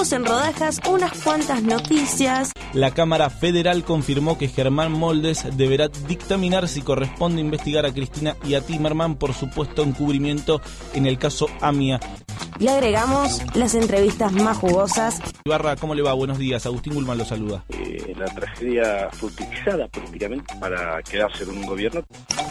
En rodajas unas cuantas noticias. La Cámara Federal confirmó que Germán Moldes deberá dictaminar si corresponde investigar a Cristina y a Timerman por supuesto encubrimiento en el caso AMIA. Le agregamos las entrevistas más jugosas. Ibarra, ¿cómo le va? Buenos días. Agustín Gulman lo saluda. Eh, la tragedia fue utilizada políticamente para quedarse en un gobierno.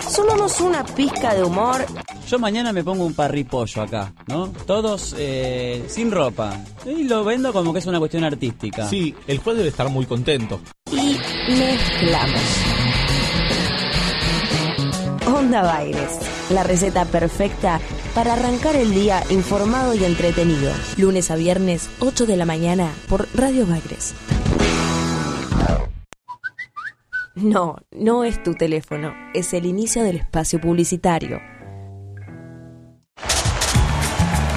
Sumamos una pizca de humor. Yo mañana me pongo un parripollo acá, ¿no? Todos eh, sin ropa. Y lo como que es una cuestión artística. Sí, el juez debe estar muy contento. Y mezclamos. Onda Baires, la receta perfecta para arrancar el día informado y entretenido. Lunes a viernes, 8 de la mañana, por Radio Baires. No, no es tu teléfono, es el inicio del espacio publicitario.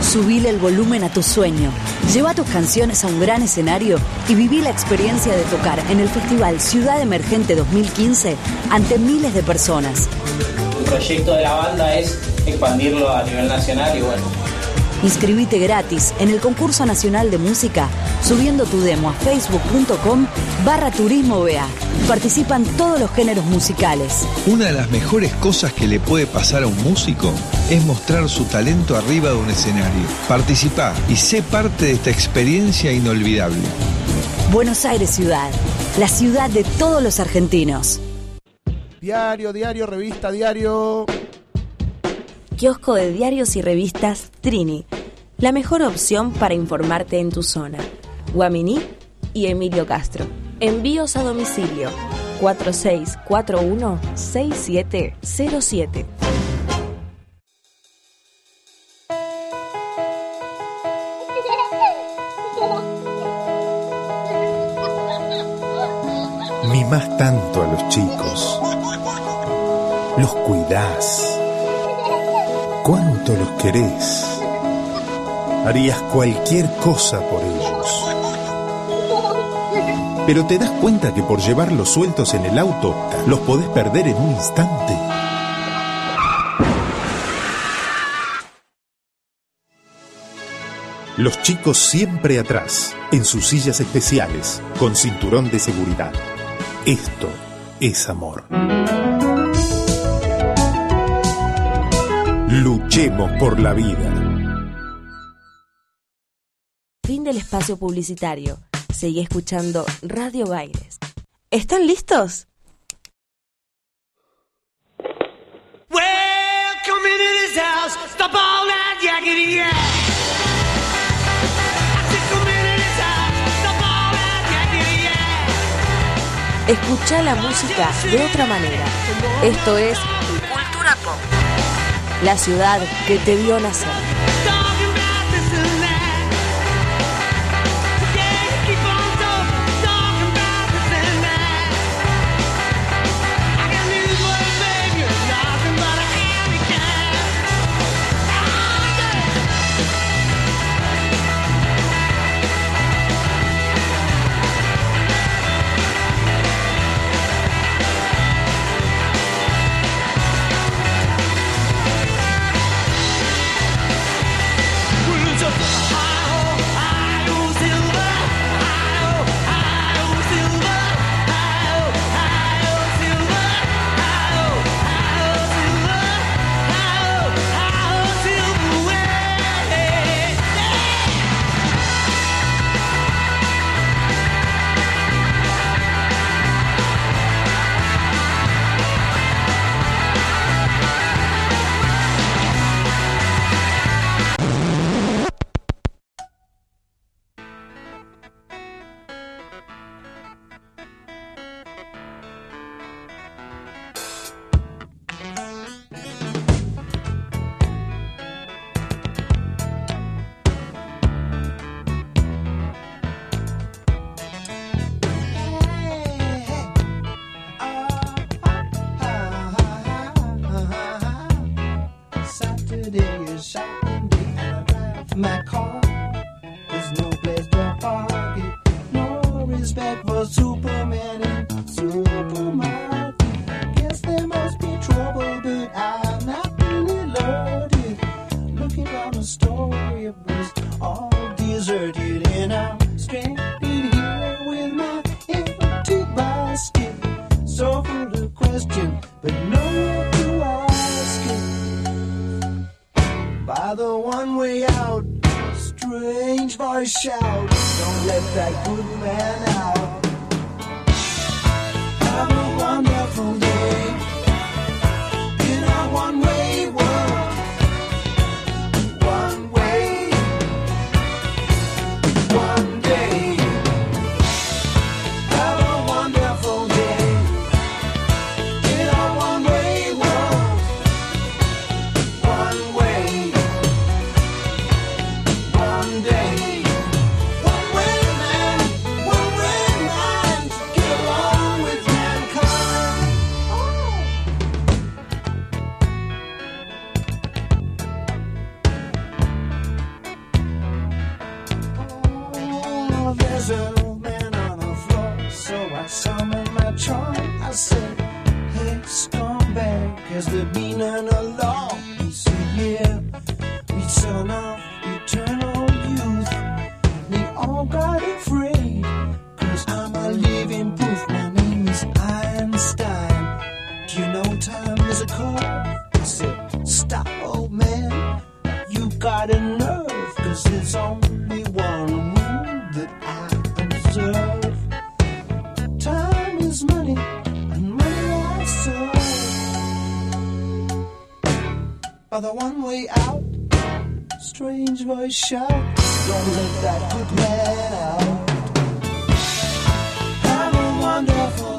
Subile el volumen a tu sueño. Lleva tus canciones a un gran escenario y viví la experiencia de tocar en el Festival Ciudad Emergente 2015 ante miles de personas. El proyecto de la banda es expandirlo a nivel nacional y bueno. Inscribite gratis en el concurso nacional de música subiendo tu demo a facebook.com barra turismo BA. Participan todos los géneros musicales. Una de las mejores cosas que le puede pasar a un músico es mostrar su talento arriba de un escenario. Participa y sé parte de esta experiencia inolvidable. Buenos Aires Ciudad, la ciudad de todos los argentinos. Diario, diario, revista, diario. Kiosco de diarios y revistas Trini, la mejor opción para informarte en tu zona. Guaminí y Emilio Castro. Envíos a domicilio 4641-6707. Mimás tanto a los chicos. Los cuidás. ¿Cuánto los querés? Harías cualquier cosa por ellos. Pero te das cuenta que por llevarlos sueltos en el auto, los podés perder en un instante. Los chicos siempre atrás, en sus sillas especiales, con cinturón de seguridad. Esto es amor. Luchemos por la vida. Fin del espacio publicitario. Seguí escuchando Radio Baires. ¿Están listos? Escucha la música de otra manera. Esto es Cultura Pop. La ciudad que te vio nacer. Superman and Superman. Guess there must be trouble, but I'm not really loaded. Looking on the story, it was all deserted, and I'm stranded here with my empty basket. So full of question, but no one to ask it. By the one way out, strange voice shout, let that good man out. By the one way out, strange voice shout, don't let that good man out. Have a wonderful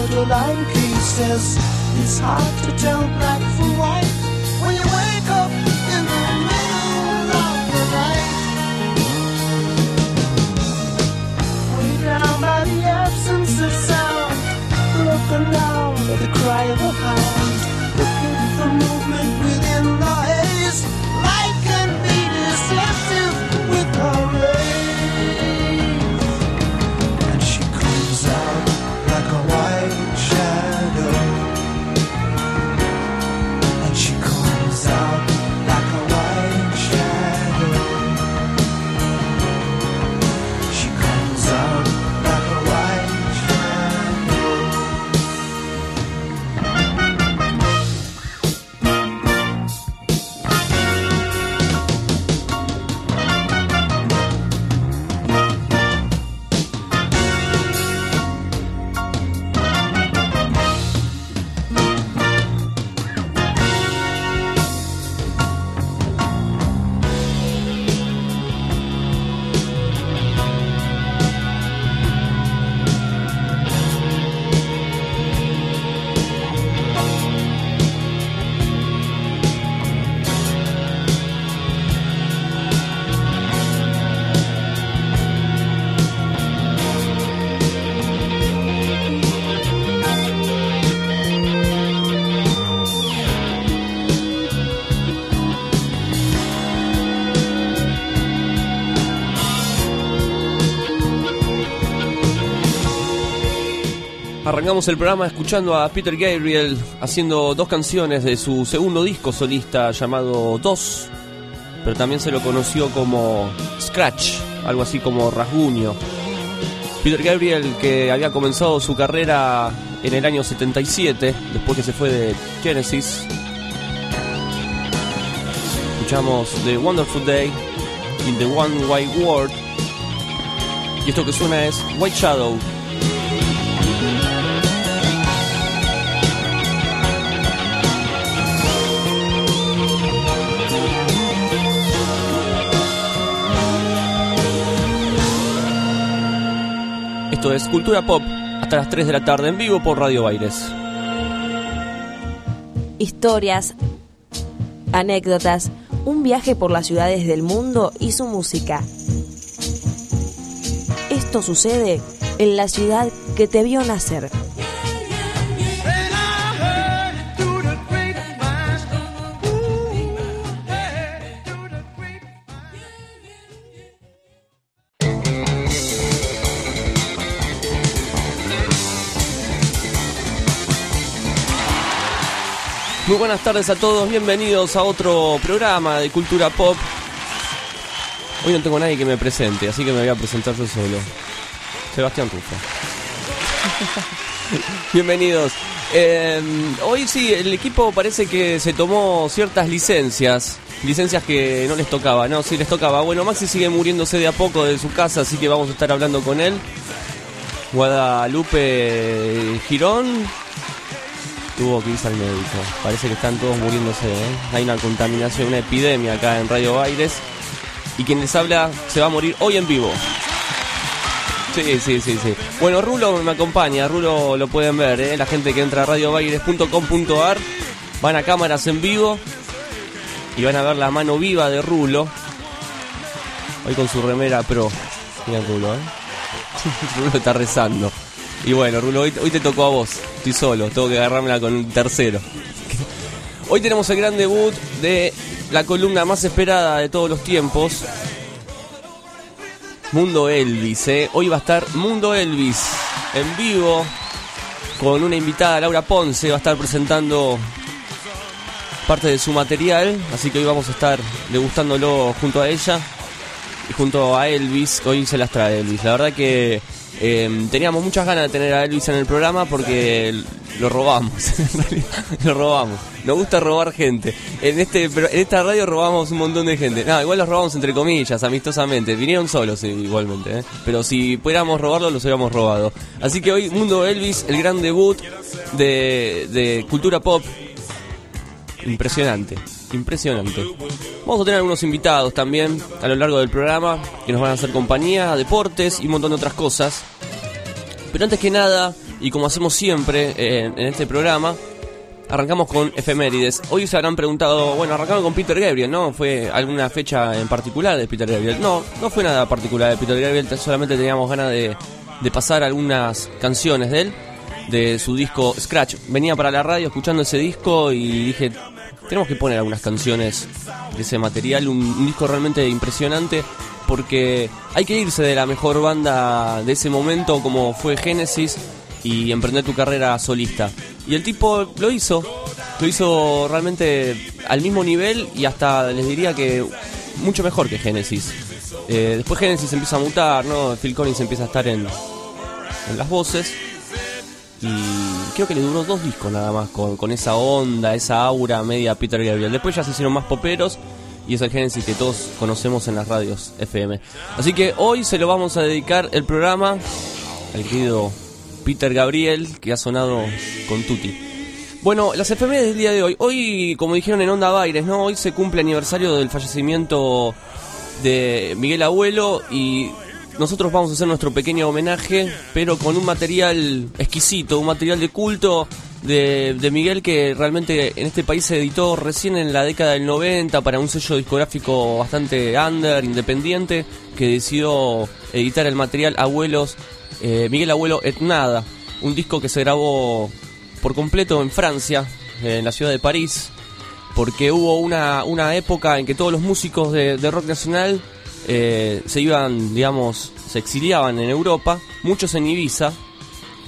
borderline cases. It's hard to tell black from white when you wake up Arrancamos el programa escuchando a Peter Gabriel haciendo dos canciones de su segundo disco solista llamado Dos, pero también se lo conoció como Scratch, algo así como rasguño. Peter Gabriel que había comenzado su carrera en el año 77, después que se fue de Genesis. Escuchamos The Wonderful Day in the One White World. Y esto que suena es White Shadow. Esto es Cultura Pop hasta las 3 de la tarde en vivo por Radio Baires. Historias, anécdotas, un viaje por las ciudades del mundo y su música. Esto sucede en la ciudad que te vio nacer. Muy buenas tardes a todos, bienvenidos a otro programa de Cultura Pop. Hoy no tengo nadie que me presente, así que me voy a presentar yo solo. Sebastián Rufo. Bienvenidos. Eh, hoy sí, el equipo parece que se tomó ciertas licencias. Licencias que no les tocaba, no, sí les tocaba. Bueno, Maxi sigue muriéndose de a poco de su casa, así que vamos a estar hablando con él. Guadalupe Girón tuvo que irse al médico. Parece que están todos muriéndose. ¿eh? Hay una contaminación, una epidemia acá en Radio Baires. Y quien les habla se va a morir hoy en vivo. Sí, sí, sí, sí. Bueno, Rulo me acompaña, Rulo lo pueden ver, ¿eh? la gente que entra a radiobaires.com.ar, van a cámaras en vivo y van a ver la mano viva de Rulo. Hoy con su remera pro. Mira Rulo, ¿eh? Rulo está rezando. Y bueno, Rulo, hoy, hoy te tocó a vos. Estoy solo, tengo que agarrármela con un tercero. Hoy tenemos el gran debut de la columna más esperada de todos los tiempos. Mundo Elvis, ¿eh? Hoy va a estar Mundo Elvis en vivo con una invitada, Laura Ponce, va a estar presentando parte de su material, así que hoy vamos a estar degustándolo junto a ella y junto a Elvis, hoy se las trae Elvis. La verdad que eh, teníamos muchas ganas de tener a Elvis en el programa porque lo robamos, en realidad lo robamos. Nos gusta robar gente. En este pero en esta radio robamos un montón de gente. No, igual los robamos entre comillas, amistosamente. Vinieron solos igualmente, ¿eh? pero si pudiéramos robarlo los hubiéramos robado. Así que hoy Mundo Elvis, el gran debut de, de cultura pop. Impresionante, impresionante. Vamos a tener algunos invitados también a lo largo del programa que nos van a hacer compañía, deportes y un montón de otras cosas. Pero antes que nada, Y como hacemos siempre eh, en este programa, arrancamos con efemérides. Hoy se habrán preguntado, bueno, arrancamos con Peter Gabriel, ¿no? ¿Fue alguna fecha en particular de Peter Gabriel? No, no fue nada particular de Peter Gabriel, solamente teníamos ganas de, de pasar algunas canciones de él, de su disco Scratch. Venía para la radio escuchando ese disco y dije, tenemos que poner algunas canciones de ese material, un, disco realmente impresionante porque hay que irse de la mejor banda de ese momento como fue Genesis y emprender tu carrera solista. Y el tipo lo hizo, lo hizo realmente al mismo nivel y hasta les diría que mucho mejor que Genesis. Eh, después Genesis empieza a mutar, ¿no? Phil Collins empieza a estar en, en las voces. Y creo que le duró dos discos nada más con, con esa onda, esa aura media Peter Gabriel. Después ya se hicieron más poperos y es el Genesis que todos conocemos en las radios FM. Así que hoy se lo vamos a dedicar el programa al querido Peter Gabriel, que ha sonado con Tutti. Bueno, las efemérides del día de hoy. Hoy, como dijeron en Onda Baires, ¿no? Hoy se cumple aniversario del fallecimiento de Miguel Abuelo y nosotros vamos a hacer nuestro pequeño homenaje, pero con un material exquisito, un material de culto de, Miguel que realmente en este país se editó recién en la década del 90 para un sello discográfico bastante under, independiente, que decidió editar el material Abuelos, eh, Miguel Abuelo Etnada, un disco que se grabó por completo en Francia, en la ciudad de París, porque hubo una, una época en que todos los músicos de rock nacional eh, se iban, digamos, se exiliaban en Europa, muchos en Ibiza,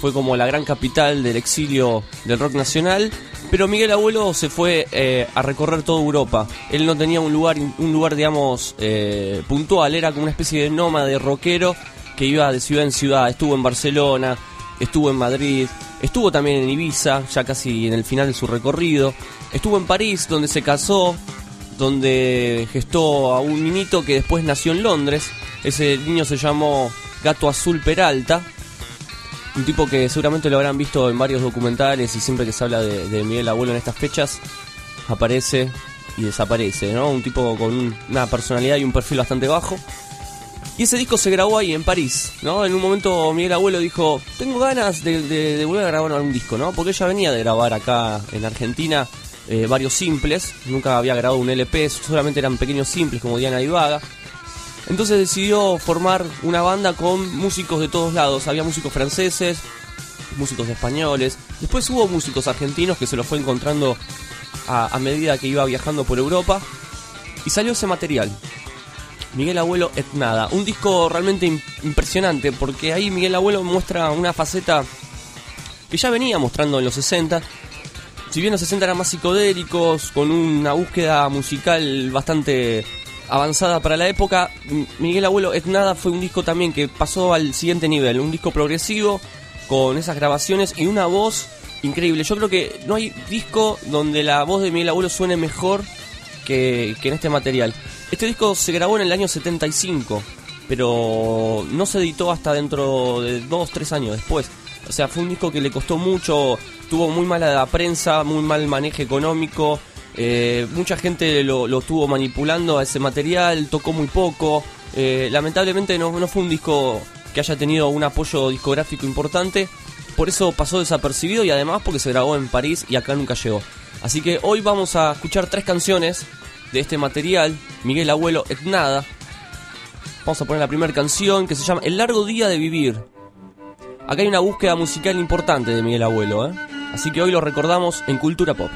fue como la gran capital del exilio del rock nacional. Pero Miguel Abuelo se fue eh, a recorrer toda Europa. Él no tenía un lugar, un lugar digamos, eh, puntual. Era como una especie de nómade rockero que iba de ciudad en ciudad. Estuvo en Barcelona, estuvo en Madrid, estuvo también en Ibiza, ya casi en el final de su recorrido. Estuvo en París, donde se casó, donde gestó a un niñito que después nació en Londres. Ese niño se llamó Gato Azul Peralta un tipo que seguramente lo habrán visto en varios documentales y siempre que se habla de, Miguel Abuelo en estas fechas, aparece y desaparece, ¿no? Un tipo con un, una personalidad y un perfil bastante bajo. Y ese disco se grabó ahí en París, ¿no? En un momento Miguel Abuelo dijo, tengo ganas de volver a grabar un disco, ¿no? Porque ella venía de grabar acá en Argentina eh, varios simples, nunca había grabado un LP, solamente eran pequeños simples como Diana Ibaga. Entonces decidió formar una banda con músicos de todos lados. Había músicos franceses, músicos españoles. Después hubo músicos argentinos que se los fue encontrando a, a, medida que iba viajando por Europa. Y salió ese material. Miguel Abuelo Etnada. Un disco realmente impresionante porque ahí Miguel Abuelo muestra una faceta que ya venía mostrando en los 60. Si bien los 60 eran más psicodélicos, con una búsqueda musical bastante avanzada para la época. Miguel Abuelo es nada fue un disco también que pasó al siguiente nivel, un disco progresivo con esas grabaciones y una voz increíble. Yo creo que no hay disco donde la voz de Miguel Abuelo suene mejor que, que en este material. Este disco se grabó en el año 75, pero no se editó hasta dentro de 2-3 años después. O sea, fue un disco que le costó mucho, tuvo muy mala la prensa, muy mal manejo económico. Eh, mucha gente lo, lo, estuvo manipulando a ese material, tocó muy poco. Eh, lamentablemente no, fue un disco que haya tenido un apoyo discográfico importante. Por eso pasó desapercibido y además porque se grabó en París y acá nunca llegó. Así que hoy vamos a escuchar tres canciones de este material. Miguel Abuelo Etnada. Vamos a poner la primera canción que se llama El largo día de vivir. Acá hay una búsqueda musical importante de Miguel Abuelo. ¿eh? Así que hoy lo recordamos en Cultura Pop.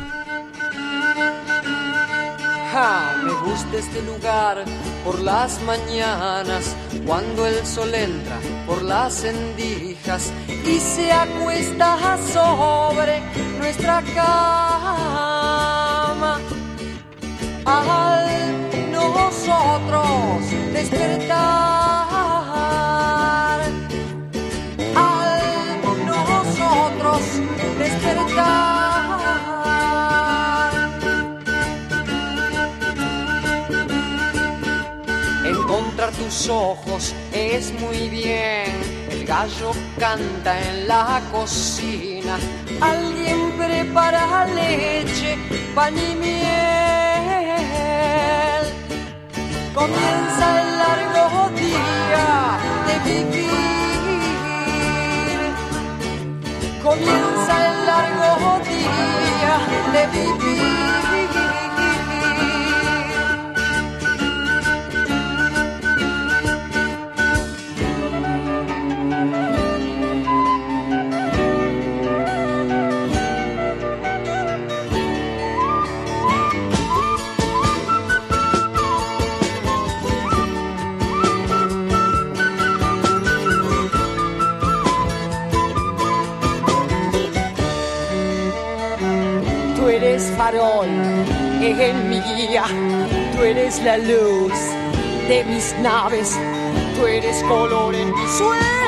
me gusta este lugar por las mañanas, cuando el sol entra por las endijas y se acuesta sobre nuestra cama. Al nosotros despertar, despertar. encontrar tus ojos es muy bien. El gallo canta en la cocina. Alguien prepara leche, pan y miel. Comienza el largo día de vivir. Comienza el largo día de vivir. Tú eres farol en mi guía, tú eres la luz de mis naves, tú eres color en mis sueños,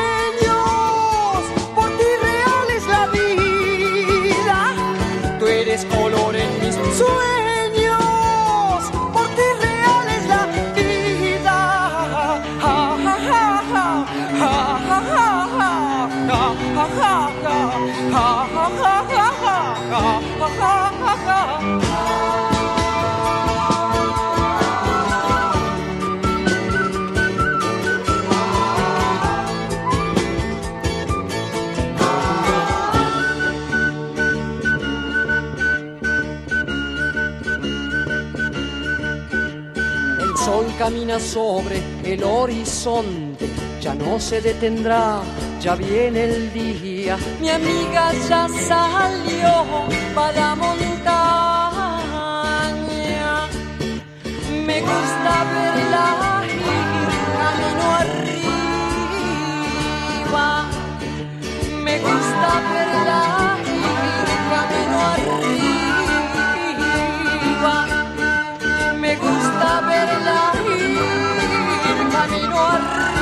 sobre el horizonte, ya no se detendrá, ya viene el día. Mi amiga ya salió para la montaña. Me gusta verla ir camino arriba. Me gusta verla camino arriba.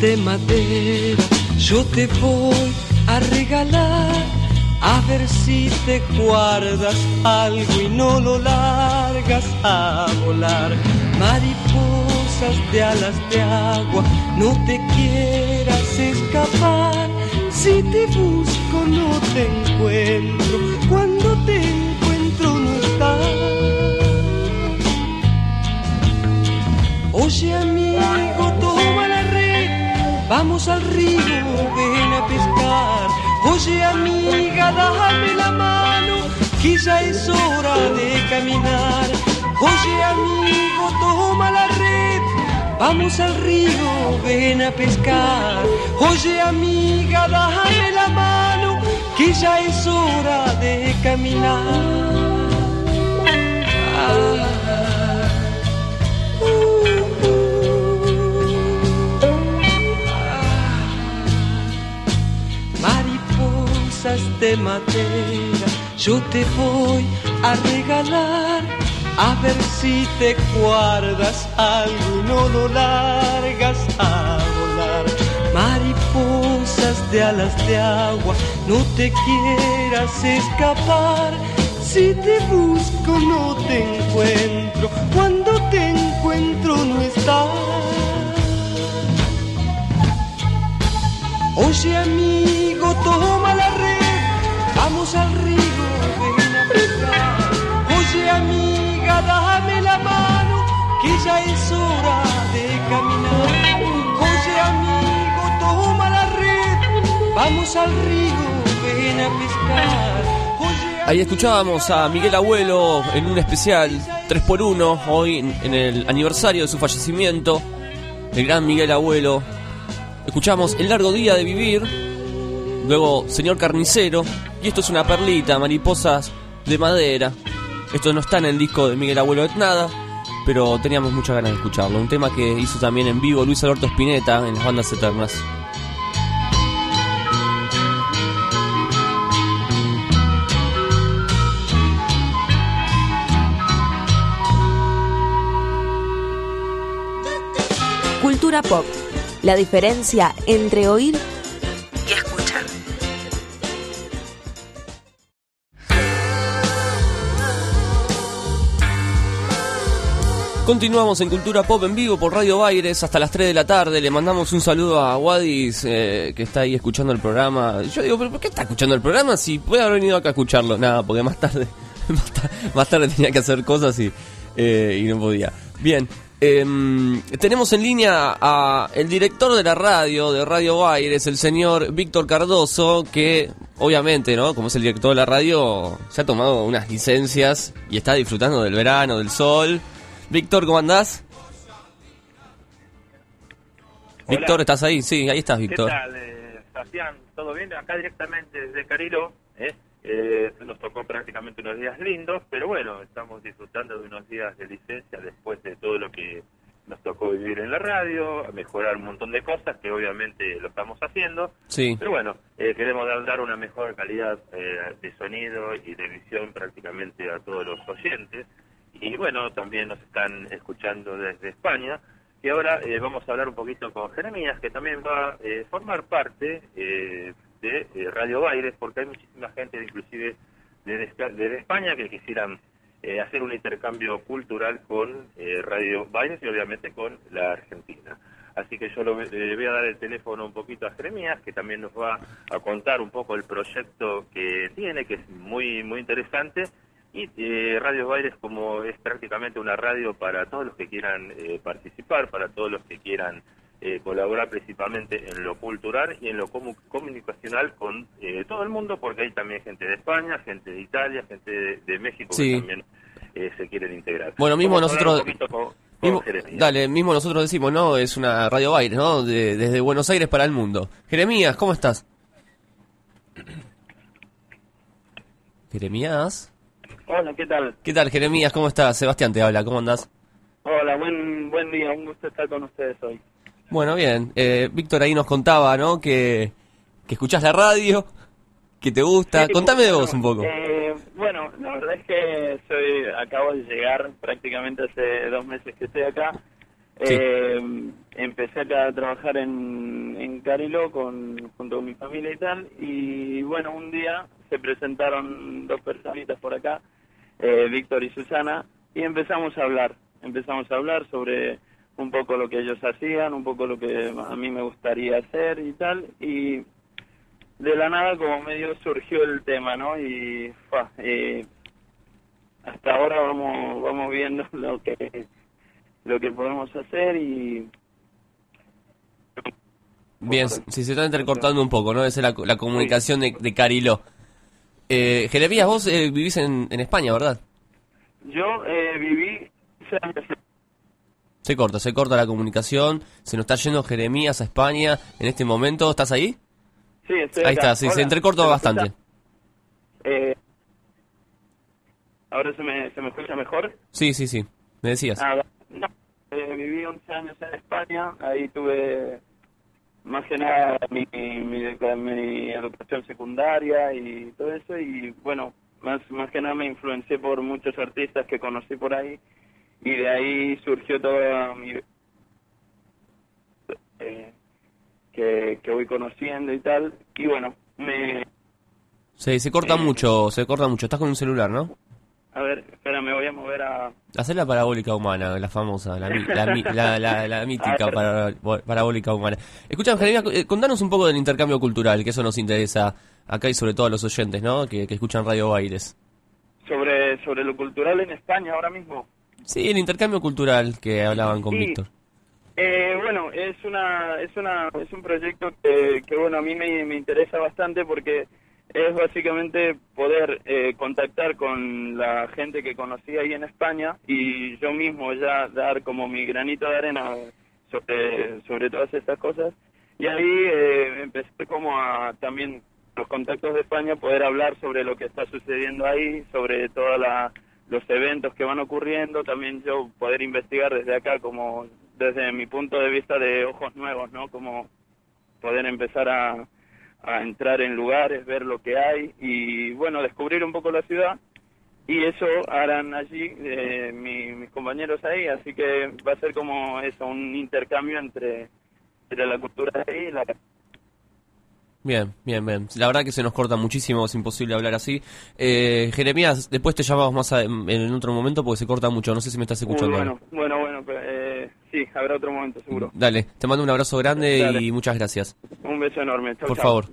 De madera, yo te voy a regalar. A ver si te guardas algo y no lo largas a volar. Mariposas de alas de agua, no te quieras escapar. Si te busco no te encuentro, cuando te encuentro no estás. Oye amigo, toma vamos al río, ven a pescar. Oye amiga, dame la mano, que ya es hora de caminar. Oye amigo, toma la red, vamos al río, ven a pescar. Oye amiga, dame la mano, que ya es hora de caminar. De madera, yo te voy a regalar. A ver si te guardas algo y no lo largas a volar. Mariposas de alas de agua, no te quieras escapar. Si te busco no te encuentro, cuando te encuentro no estás. Oye amigo, toma la vamos al río, ven a pescar. Oye amiga, dame la mano, que ya es hora de caminar. Oye amigo, toma la red, vamos al río, ven a pescar. Ahí escuchábamos a Miguel Abuelo en un especial 3x1, hoy en en el aniversario de su fallecimiento, el gran Miguel Abuelo. Escuchamos El largo día de vivir, luego Señor Carnicero, y esto es una perlita, mariposas de madera. Esto no está en el disco de Miguel Abuelo de nada, pero teníamos muchas ganas de escucharlo. Un tema que hizo también en vivo Luis Alberto Spinetta en las bandas eternas. Cultura pop. La diferencia entre oír Continuamos en Cultura Pop en vivo por Radio Baires hasta las 3 de la tarde. Le mandamos un saludo a Wadis eh, que está ahí escuchando el programa. Yo digo, ¿pero por qué está escuchando el programa si puede haber venido acá a escucharlo? Nada, porque más tarde más, ta- más tarde tenía que hacer cosas y, eh, y no podía. Bien, em, tenemos en línea a el director de la radio, de Radio Baires, el señor Víctor Cardoso, que obviamente, ¿no? Como es el director de la radio, se ha tomado unas licencias y está disfrutando del verano, del sol. Víctor, ¿cómo andás? Víctor, ¿estás ahí? Sí, ahí estás, Víctor. ¿Qué tal, eh, Sebastián? ¿Todo bien? Acá directamente desde Carilo. ¿eh? Eh, nos tocó prácticamente unos días lindos, pero bueno, estamos disfrutando de unos días de licencia después de todo lo que nos tocó vivir en la radio, mejorar un montón de cosas que obviamente lo estamos haciendo. Sí. Pero bueno, eh, queremos dar, dar una mejor calidad eh, de sonido y de visión prácticamente a todos los oyentes. Y bueno, también nos están escuchando desde España. Y ahora eh, vamos a hablar un poquito con Jeremías, que también va a eh, formar parte eh, de Radio Baires, porque hay muchísima gente, inclusive desde, Espa- desde España, que quisieran hacer un intercambio cultural con Radio Baires y obviamente con la Argentina. Así que yo le voy a dar el teléfono un poquito a Jeremías, que también nos va a contar un poco el proyecto que tiene, que es muy, muy interesante. Y eh, Radio Baires como es prácticamente una radio para todos los que quieran eh, participar, para todos los que quieran eh, colaborar principalmente en lo cultural y en lo comu- comunicacional con eh, todo el mundo, porque hay también gente de España, gente de Italia, gente de, de México Sí. que también eh, se quieren integrar. Bueno, mismo nosotros- con- Mismo- dale, mismo nosotros decimos, ¿no? Es una Radio Baires, ¿no? De- desde Buenos Aires para el mundo. Jeremías, ¿cómo estás? Jeremías. Hola, ¿qué tal? ¿Qué tal, Jeremías? ¿Cómo estás? Sebastián te habla, ¿cómo andás? Hola, buen buen día, un gusto estar con ustedes hoy. Bueno, bien. Eh, Víctor ahí nos contaba, ¿no? Que, que escuchás la radio, que te gusta. Sí, Contame de vos un poco. eh, bueno, la verdad es que soy acabo de llegar prácticamente hace dos meses que estoy acá. Sí. Eh, empecé acá a trabajar en, en Carilo con, junto con mi familia y tal. Y bueno, un día se presentaron dos personitas por acá, eh, Víctor y Susana, y empezamos a hablar. Empezamos a hablar sobre un poco lo que ellos hacían, un poco lo que a mí me gustaría hacer y tal. Y de la nada como medio surgió el tema, ¿no? Y hasta ahora vamos vamos viendo lo que lo que podemos hacer y Bien, si se está entrecortando un poco, ¿no? Esa es la, la comunicación de, de Cariló. Eh, Jeremías, vos eh, vivís en, en España, ¿verdad? yo eh, viví Se corta, se corta la comunicación. Se nos está yendo Jeremías a España en este momento. ¿Estás ahí? Sí, estoy Ahí acá. está, sí, se entrecortó bastante. Eh, ¿Ahora se me, se me escucha mejor? Sí, sí, sí. Me decías. Ah, no, eh, viví 11 años en España, ahí tuve más que nada mi, mi, mi educación secundaria y todo eso y bueno, más, más que nada me influencié por muchos artistas que conocí por ahí y de ahí surgió toda mi... eh, que, que voy conociendo y tal y bueno, me... Se, se corta mucho, se corta mucho. Estás con un celular, ¿no? A ver, me voy a mover a... Hacer la parabólica humana, la famosa, la, la, la, la- la mítica para- parabólica humana. Escuchame, Jeremías, eh, contanos un poco del intercambio cultural, que eso nos interesa acá y sobre todo a los oyentes, ¿no? Que, que escuchan Radio Baires. sobre, sobre lo cultural en España ahora mismo. Sí, el intercambio cultural que hablaban con Sí. Víctor. Eh, bueno, es una es una es un proyecto que, que bueno a mí me, me interesa bastante porque es básicamente poder eh, contactar con la gente que conocí ahí en España y yo mismo ya dar como mi granito de arena sobre sobre todas estas cosas y ahí eh, empecé como a también los contactos de España poder hablar sobre lo que está sucediendo ahí sobre toda la los eventos que van ocurriendo, también yo poder investigar desde acá como desde mi punto de vista de ojos nuevos, ¿no? Como poder empezar a, a entrar en lugares, ver lo que hay y bueno, descubrir un poco la ciudad y eso harán allí eh, mi- mis compañeros ahí, así que va a ser como eso, un intercambio entre, entre la cultura de ahí y la Bien, bien, bien. La verdad que se nos corta muchísimo, es imposible hablar así. Eh, Jeremías, después te llamamos más a- en, otro momento porque se corta mucho. No sé si me estás Uy, escuchando. bueno, bueno, bueno, pero, eh, sí, habrá otro momento seguro. Dale, te mando un abrazo grande Dale. y muchas gracias. Un beso enorme. Chau, Por chau. favor.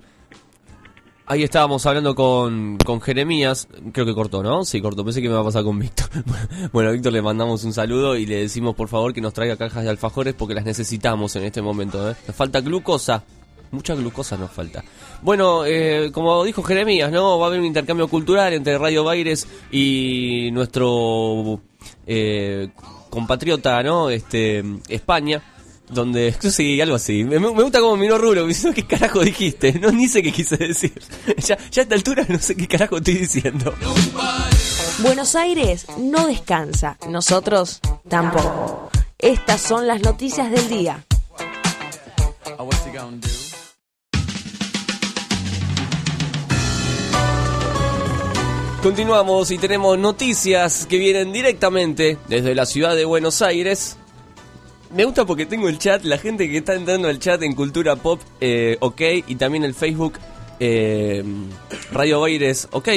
Ahí estábamos hablando con, con Jeremías, creo que cortó, ¿no? Sí, cortó, pensé que me iba a pasar con Víctor. bueno, a Víctor le mandamos un saludo y le decimos por favor que nos traiga cajas de alfajores porque las necesitamos en este momento, ¿eh? Nos falta glucosa, mucha glucosa nos falta. Bueno, eh, como dijo Jeremías, ¿no? Va a haber un intercambio cultural entre Radio Baires y nuestro eh, compatriota, ¿no? Este, España. Donde, sí, algo así. Me, me gusta como miró Rulo, diciendo qué carajo dijiste. No, ni sé qué quise decir. ya, ya a esta altura no sé qué carajo estoy diciendo. Buenos Aires no descansa, nosotros tampoco. Estas son las noticias del día. Continuamos y tenemos noticias que vienen directamente desde la ciudad de Buenos Aires. Me gusta porque tengo el chat, la gente que está entrando al chat en Cultura Pop, eh, ok, y también el Facebook eh, Radio Baires, ok.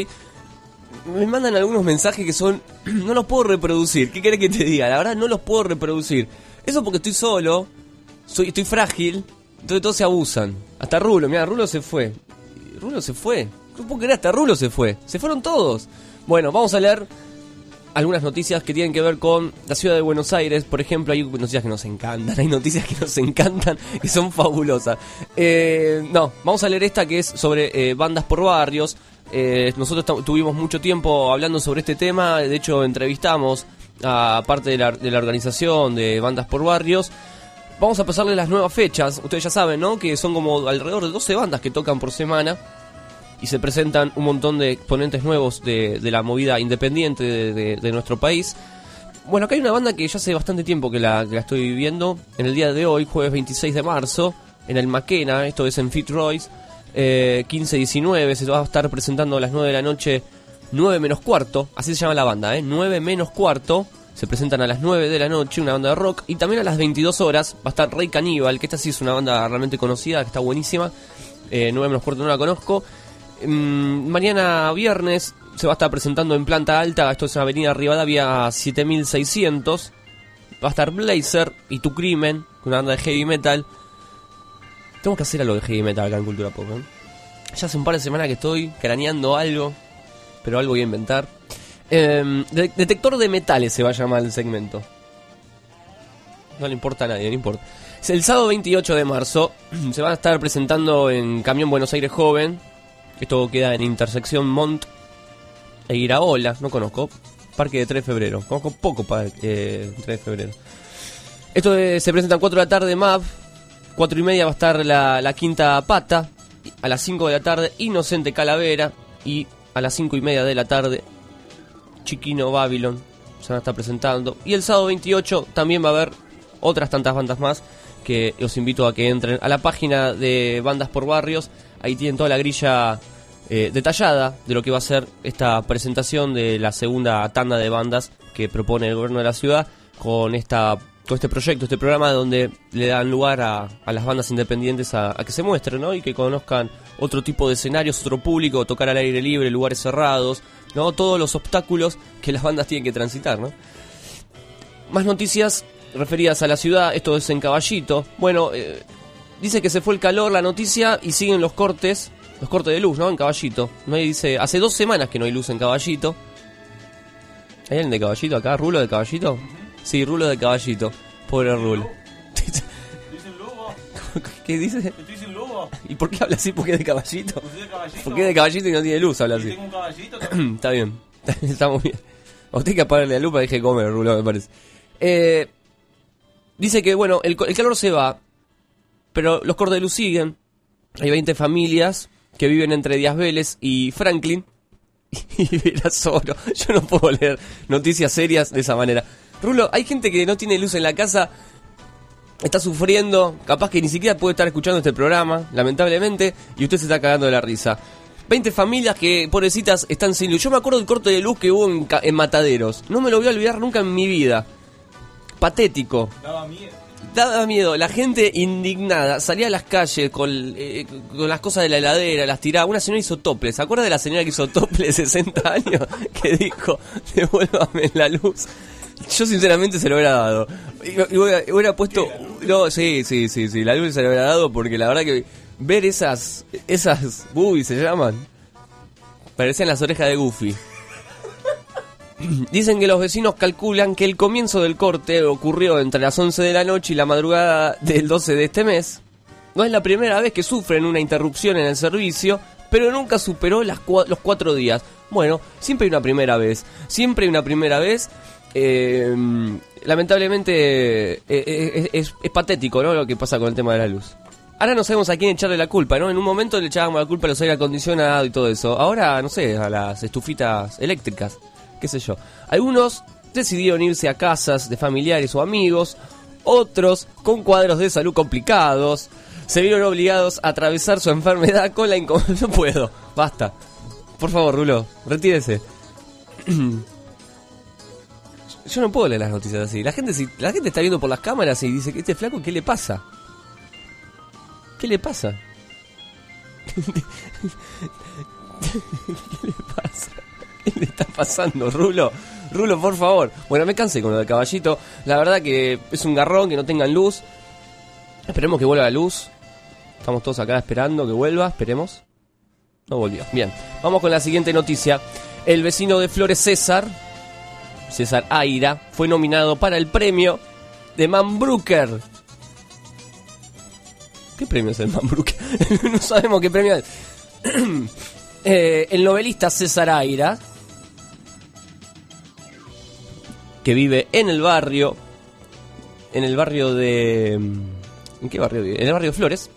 Me mandan algunos mensajes que son, no los puedo reproducir, ¿qué querés que te diga? La verdad no los puedo reproducir. Eso porque estoy solo, soy, estoy frágil, entonces todos se abusan. Hasta Rulo, mira, Rulo se fue. Rulo se fue. No puedo creer, hasta Rulo se fue. Se fueron todos. Bueno, vamos a leer algunas noticias que tienen que ver con la ciudad de Buenos Aires. Por ejemplo, hay noticias que nos encantan, hay noticias que nos encantan, que son fabulosas. Eh, no, vamos a leer esta que es sobre eh, bandas por barrios. Eh, nosotros tu- tuvimos mucho tiempo hablando sobre este tema, de hecho entrevistamos a parte de la, de la organización de bandas por barrios. Vamos a pasarle las nuevas fechas, ustedes ya saben, ¿no? Que son como alrededor de 12 bandas que tocan por semana y se presentan un montón de exponentes nuevos de, de la movida independiente de, de- nuestro país. Bueno, acá hay una banda que ya hace bastante tiempo que la, que la estoy viviendo. En el día de hoy, jueves 26 de marzo, en el Maquena, esto es en Fitzroy's, eh, 15-19, se va a estar presentando a las 9 de la noche, 9 menos cuarto, así se llama la banda, ¿eh? 9 menos cuarto. Se presentan a las 9 de la noche, una banda de rock. Y también a las 22 horas va a estar Rey Caníbal, que esta sí es una banda realmente conocida, que está buenísima. Eh, 9 menos cuarto no la conozco. Mm, mañana viernes se va a estar presentando en planta alta, esto es en Avenida Rivadavia 7600. Va a estar Blazer y Tu Crimen, una banda de heavy metal. Tengo que hacer algo de heavy metal acá en Cultura Pop. ¿eh? Ya hace un par de semanas que estoy craneando algo, pero algo voy a inventar. Em, de- detector de metales se va a llamar el segmento. No le importa a nadie, no importa. El sábado 28 de marzo. Se van a estar presentando en Camión Buenos Aires Joven. Esto queda en intersección Mont e Iraola. No conozco. Parque de 3 de febrero. Conozco poco para eh, 3 de febrero. Esto se presenta a 4 de la tarde MAP. 4 y media va a estar la, la quinta pata. A las 5 de la tarde Inocente Calavera. Y a las 5 y media de la tarde Chiquino Babylon. Se van a estar presentando. Y el sábado 28 también va a haber otras tantas bandas más que os invito a que entren a la página de Bandas por Barrios. Ahí tienen toda la grilla eh, detallada de lo que va a ser esta presentación de la segunda tanda de bandas que propone el gobierno de la ciudad con esta con este proyecto, este programa donde le dan lugar a, a las bandas independientes a, que se muestren ¿no? y que conozcan otro tipo de escenarios, otro público, tocar al aire libre, lugares cerrados, ¿no? todos los obstáculos que las bandas tienen que transitar. ¿no? Más noticias referidas a la ciudad, esto es en Caballito. Bueno, eh, dice que se fue el calor la noticia y siguen los cortes, los cortes de luz, ¿no? En Caballito. Hay, dice, hace dos semanas que no hay luz en Caballito. ¿Hay alguien de Caballito acá? ¿Rulo de Caballito? Sí, Rulo de Caballito. Pobre Rulo. ¿Qué dice? Sin lobo. ¿Y por qué habla así? ¿Por qué de Caballito? Pues soy de caballito. ¿Por qué de Caballito y no tiene luz? Habla así. tengo un caballito. Está bien, está muy bien. A usted que apagarle la lupa de comer, Rulo, me parece. Eh, dice que, bueno, el calor se va, pero los cortes de luz siguen. Hay 20 familias que viven entre Díaz Vélez y Franklin. Y verás solo. Yo no puedo leer noticias serias de esa manera. Rulo, hay gente que no tiene luz en la casa, está sufriendo, capaz que ni siquiera puede estar escuchando este programa, lamentablemente, y usted se está cagando de la risa. 20 familias que, pobrecitas, están sin luz. Yo me acuerdo del corte de luz que hubo en, en Mataderos. No me lo voy a olvidar nunca en mi vida. Patético. Daba miedo. Daba miedo. La gente indignada salía a las calles con, eh, con las cosas de la heladera, las tiraba. Una señora hizo tople. ¿Se acuerda de la señora que hizo tople de 60 años? Que dijo, devuélvame la luz. Yo sinceramente se lo hubiera dado. Y, y hubiera, hubiera puesto... No, sí, sí, sí, sí. La luz se lo hubiera dado porque la verdad que ver esas... Esas boobies se llaman. Parecían las orejas de Goofy. Dicen que los vecinos calculan que el comienzo del corte ocurrió entre las 11 de la noche y la madrugada del 12 de este mes. No es la primera vez que sufren una interrupción en el servicio, pero nunca superó las cua- los cuatro días. Bueno, siempre hay una primera vez. Siempre hay una primera vez. Eh, lamentablemente eh, es, es patético ¿no? lo que pasa con el tema de la luz. Ahora no sabemos a quién echarle la culpa, ¿no? En un momento le echábamos la culpa a los aire acondicionados y todo eso. Ahora, no sé, a las estufitas eléctricas, qué sé yo. Algunos decidieron irse a casas de familiares o amigos, otros con cuadros de salud complicados, se vieron obligados a atravesar su enfermedad con la incomodidad. No puedo, basta. Por favor, Rulo, retírese. Yo no puedo leer las noticias así. La gente, la gente está viendo por las cámaras y dice que este flaco, ¿qué le pasa? ¿Qué le pasa? ¿Qué le pasa? ¿Qué le está pasando, Rulo? Rulo, por favor. Bueno, me cansé con lo del caballito. La verdad que es un garrón que no tengan luz. Esperemos que vuelva la luz. Estamos todos acá esperando que vuelva. Esperemos. No volvió. Bien, vamos con la siguiente noticia. El vecino de Flores César, César Aira, fue nominado para el premio de Man Brooker. ¿Qué premio es el Man Brooker? no sabemos qué premio es. Eh, el novelista César Aira, que vive en el barrio, en el barrio de... ¿En qué barrio vive? En el barrio de Flores.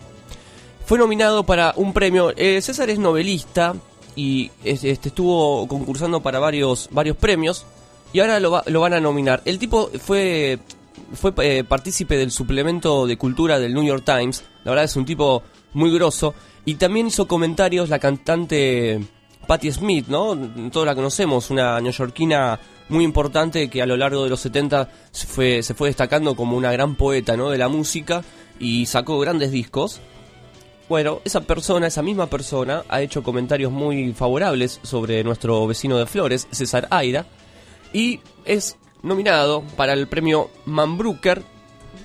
Fue nominado para un premio. Eh, César es novelista y es- este, estuvo concursando para varios, varios premios y ahora lo, va- lo van a nominar. El tipo fue, fue eh, partícipe del suplemento de cultura del New York Times. La verdad es un tipo muy grosso. Y también hizo comentarios la cantante Patti Smith, ¿no? Todos la conocemos, una neoyorquina muy importante que a lo largo de los 70 se fue, se fue destacando como una gran poeta, ¿no? De la música y sacó grandes discos. Bueno, esa persona, esa misma persona, ha hecho comentarios muy favorables sobre nuestro vecino de Flores, César Aira, y es nominado para el premio Man Brooker,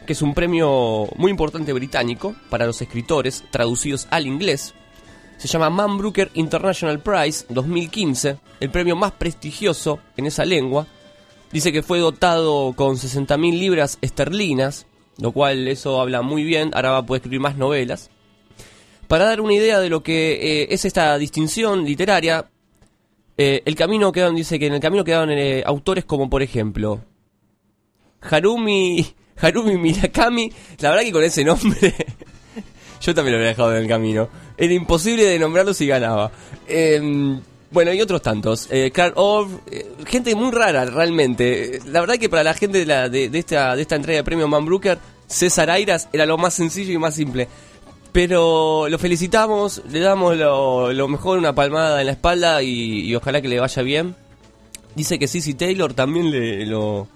que es un premio muy importante británico para los escritores traducidos al inglés. Se llama Man Brooker International Prize 2015, el premio más prestigioso en esa lengua. Dice que fue dotado con 60.000 libras esterlinas, lo cual eso habla muy bien, ahora va a poder escribir más novelas. Para dar una idea de lo que eh, es esta distinción literaria, eh, el camino quedaron, dice que en el camino quedaron eh, autores como por ejemplo Harumi, Harumi Mirakami, la verdad que con ese nombre yo también lo habría dejado en el camino. Era imposible de nombrarlo si ganaba. Eh, bueno, y otros tantos. Eh, Orff, eh, gente muy rara realmente. La verdad que para la gente de, esta, de esta entrega de premio Man Brooker, César Airas era lo más sencillo y más simple. Pero lo felicitamos, le damos lo, mejor, una palmada en la espalda y, y ojalá que le vaya bien. Dice que Sissy Taylor también le, lo,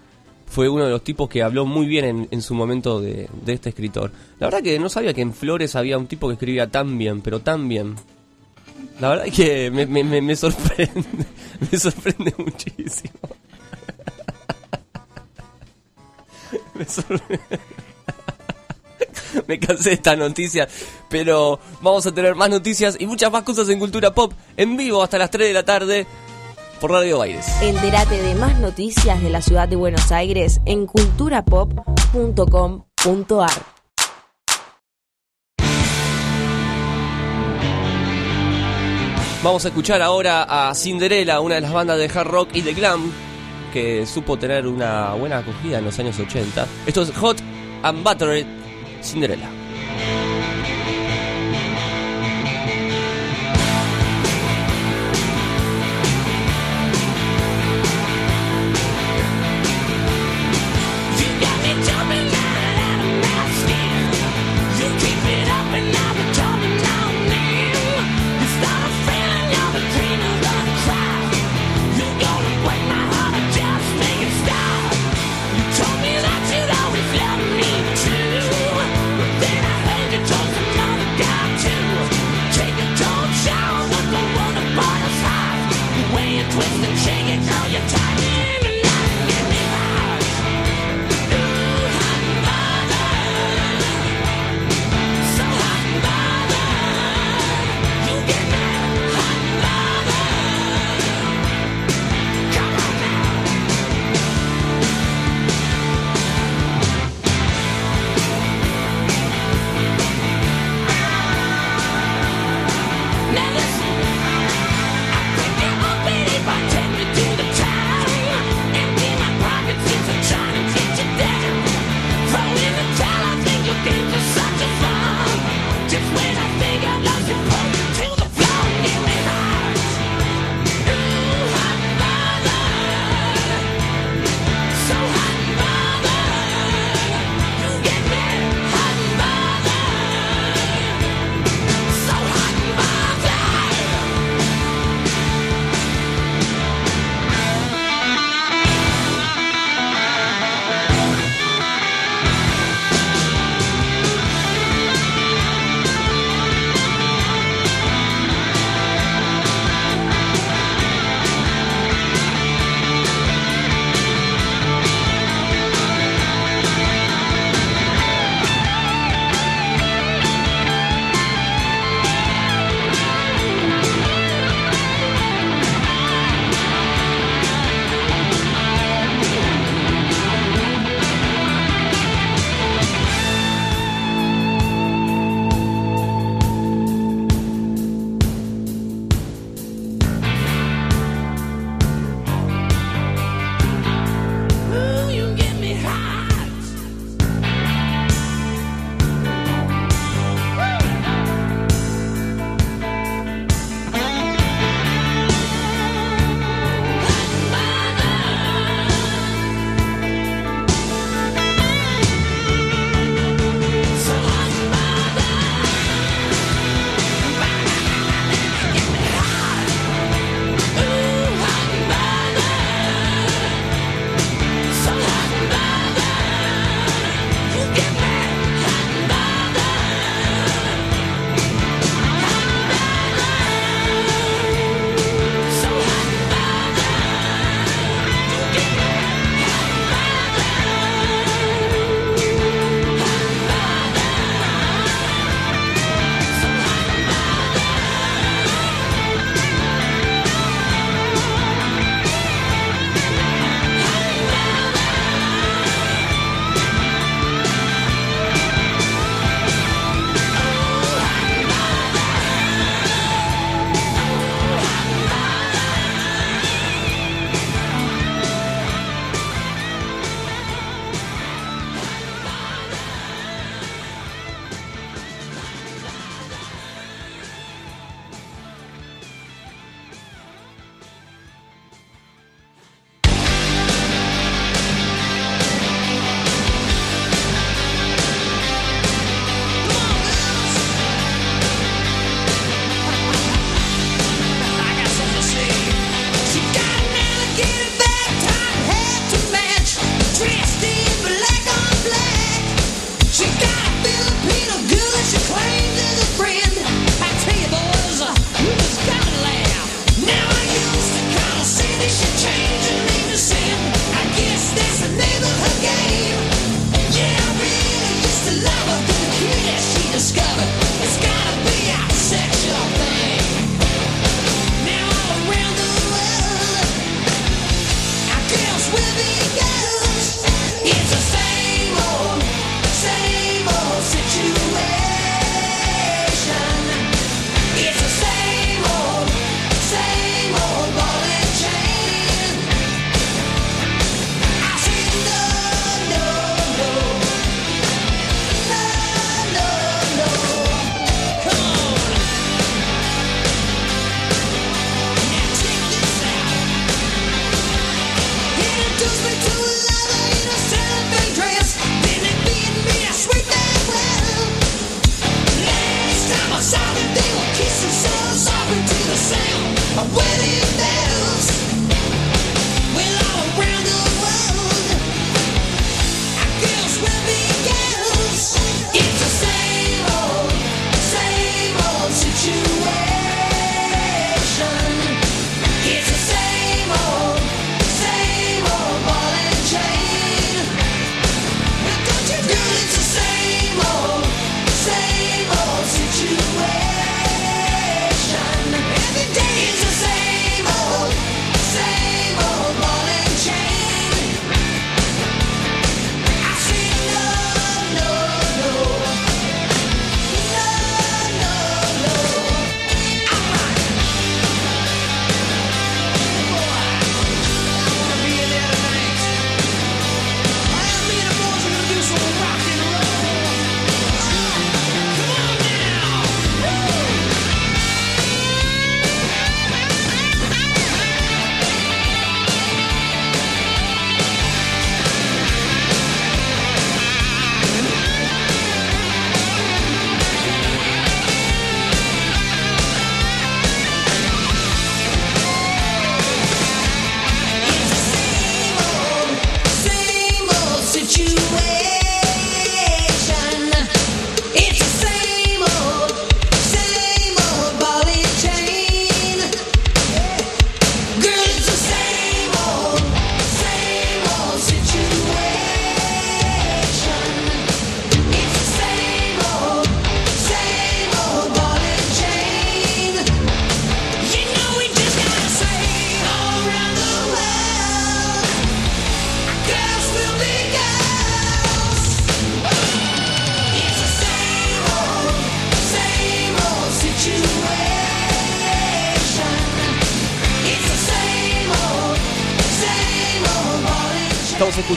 fue uno de los tipos que habló muy bien en, su momento de, este escritor. La verdad que no sabía que en Flores había un tipo que escribía tan bien, pero tan bien. La verdad que me, me, me, me sorprende, me sorprende muchísimo. me sorprende. Me cansé de esta noticia, pero vamos a tener más noticias y muchas más cosas en Cultura Pop en vivo hasta las 3 de la tarde por Radio Baires. Entérate de más noticias de la ciudad de Buenos Aires en culturapop.com.ar. Vamos a escuchar ahora a Cinderella, una de las bandas de hard rock y de glam que supo tener una buena acogida en los años 80. Esto es Hot and Buttered Cinderella.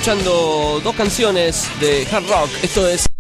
Escuchando dos canciones de hard rock. Esto es.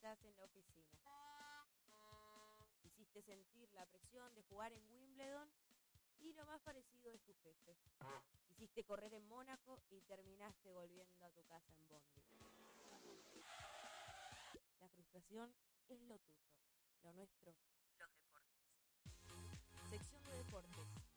estás en la oficina. Hiciste sentir la presión de jugar en Wimbledon y lo más parecido es tu jefe. Hiciste correr en Mónaco y terminaste volviendo a tu casa en Bondi. La frustración es lo tuyo, lo nuestro, los deportes. Sección de deportes.